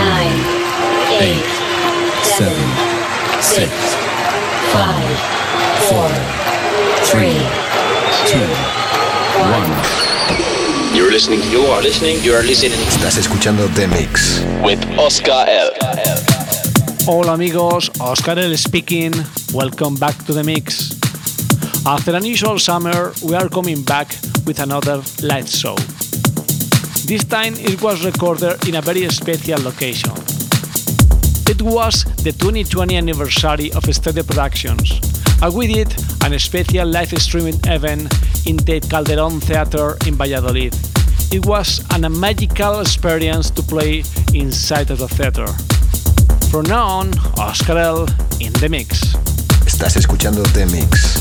nine, eight, seven, six, five, four, three, two, one. You're listening, you are listening, you are listening Estás escuchando The Mix. with Oscar L. Hola amigos, Oscar L speaking. Welcome back to the mix. After an usual summer, we are coming back with another live show. This time it was recorded in a very special location. It was the 2020 anniversary of Studio Productions, and we did a special live streaming event in the Calderon Theater in Valladolid. It was an, a magical experience to play inside of the theater. From now on, Oscar L in the mix. Estás escuchando The Mix.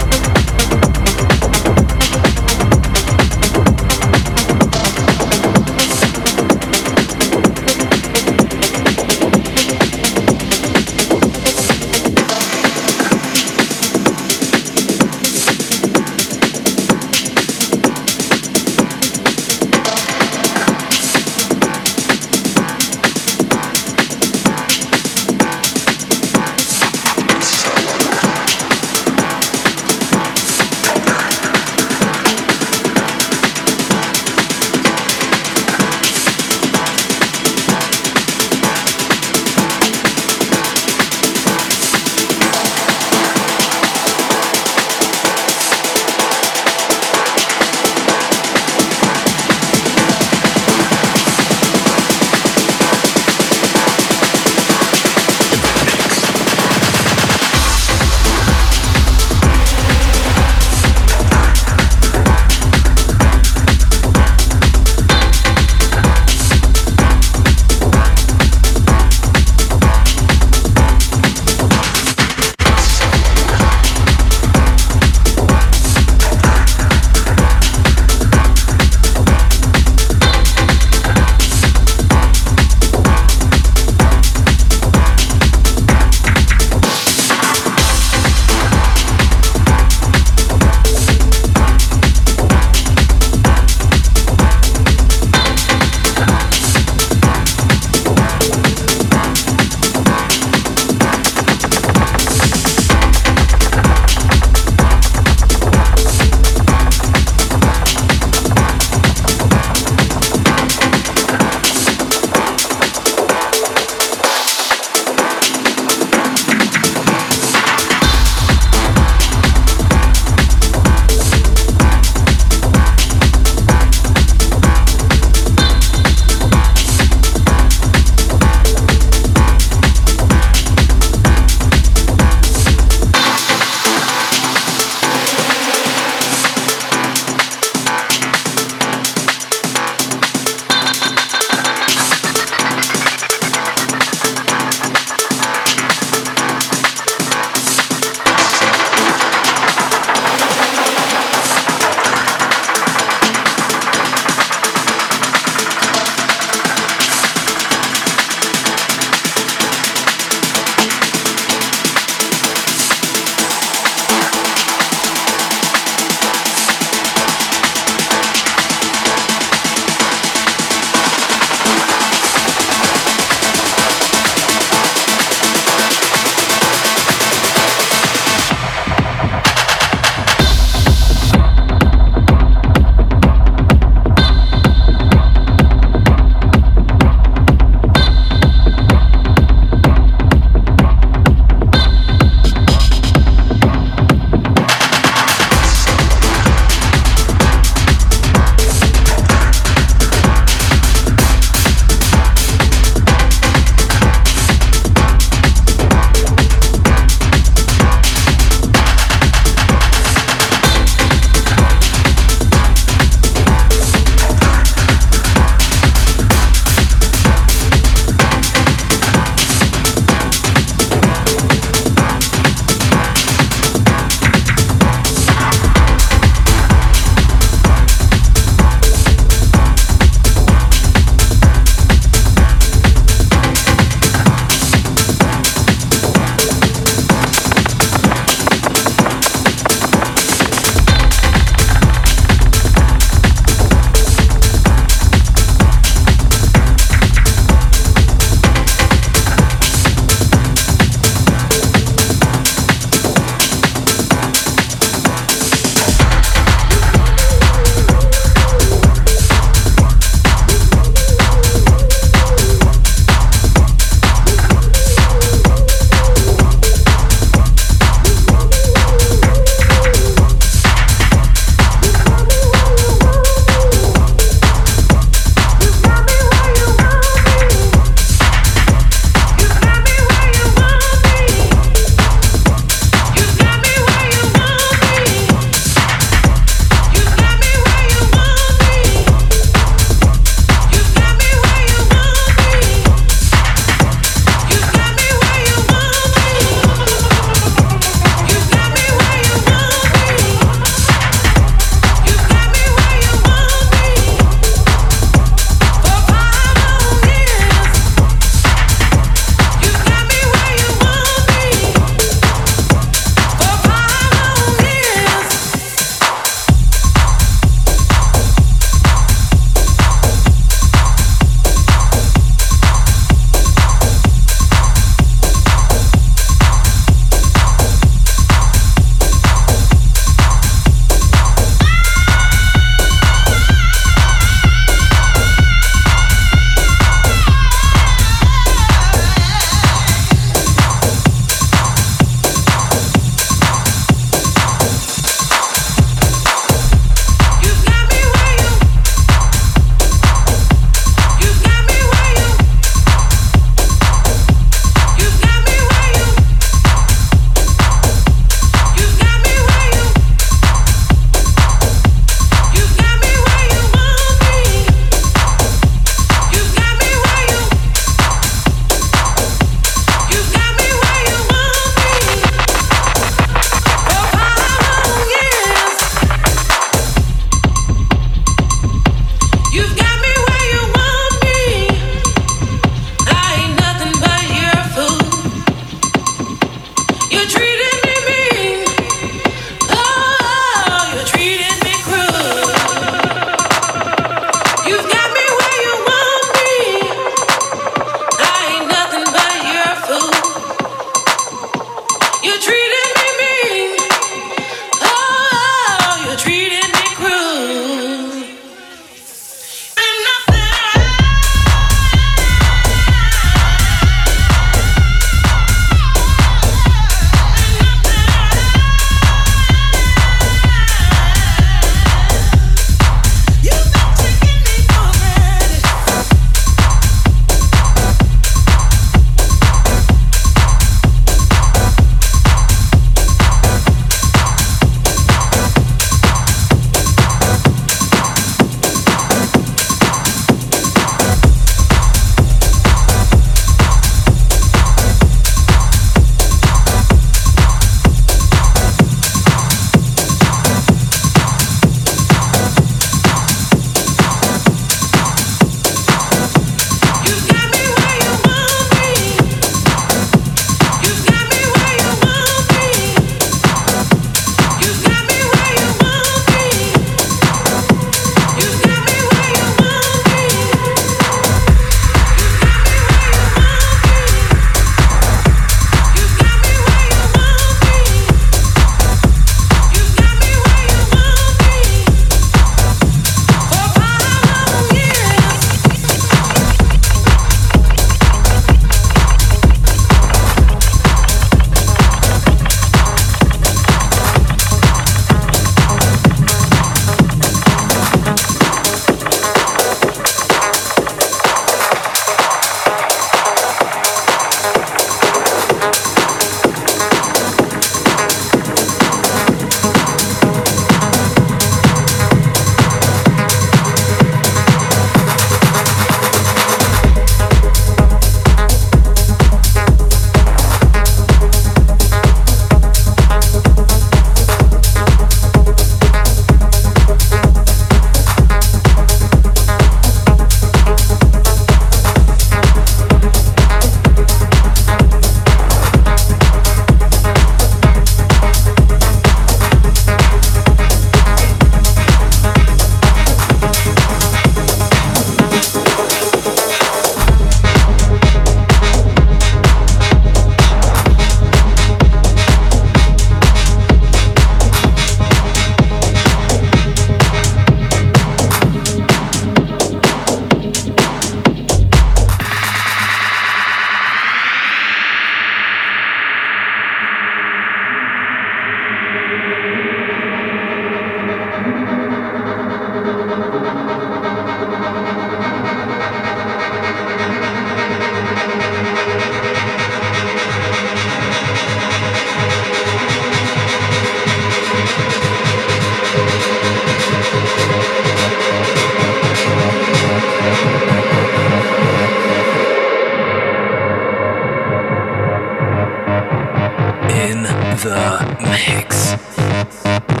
The mix.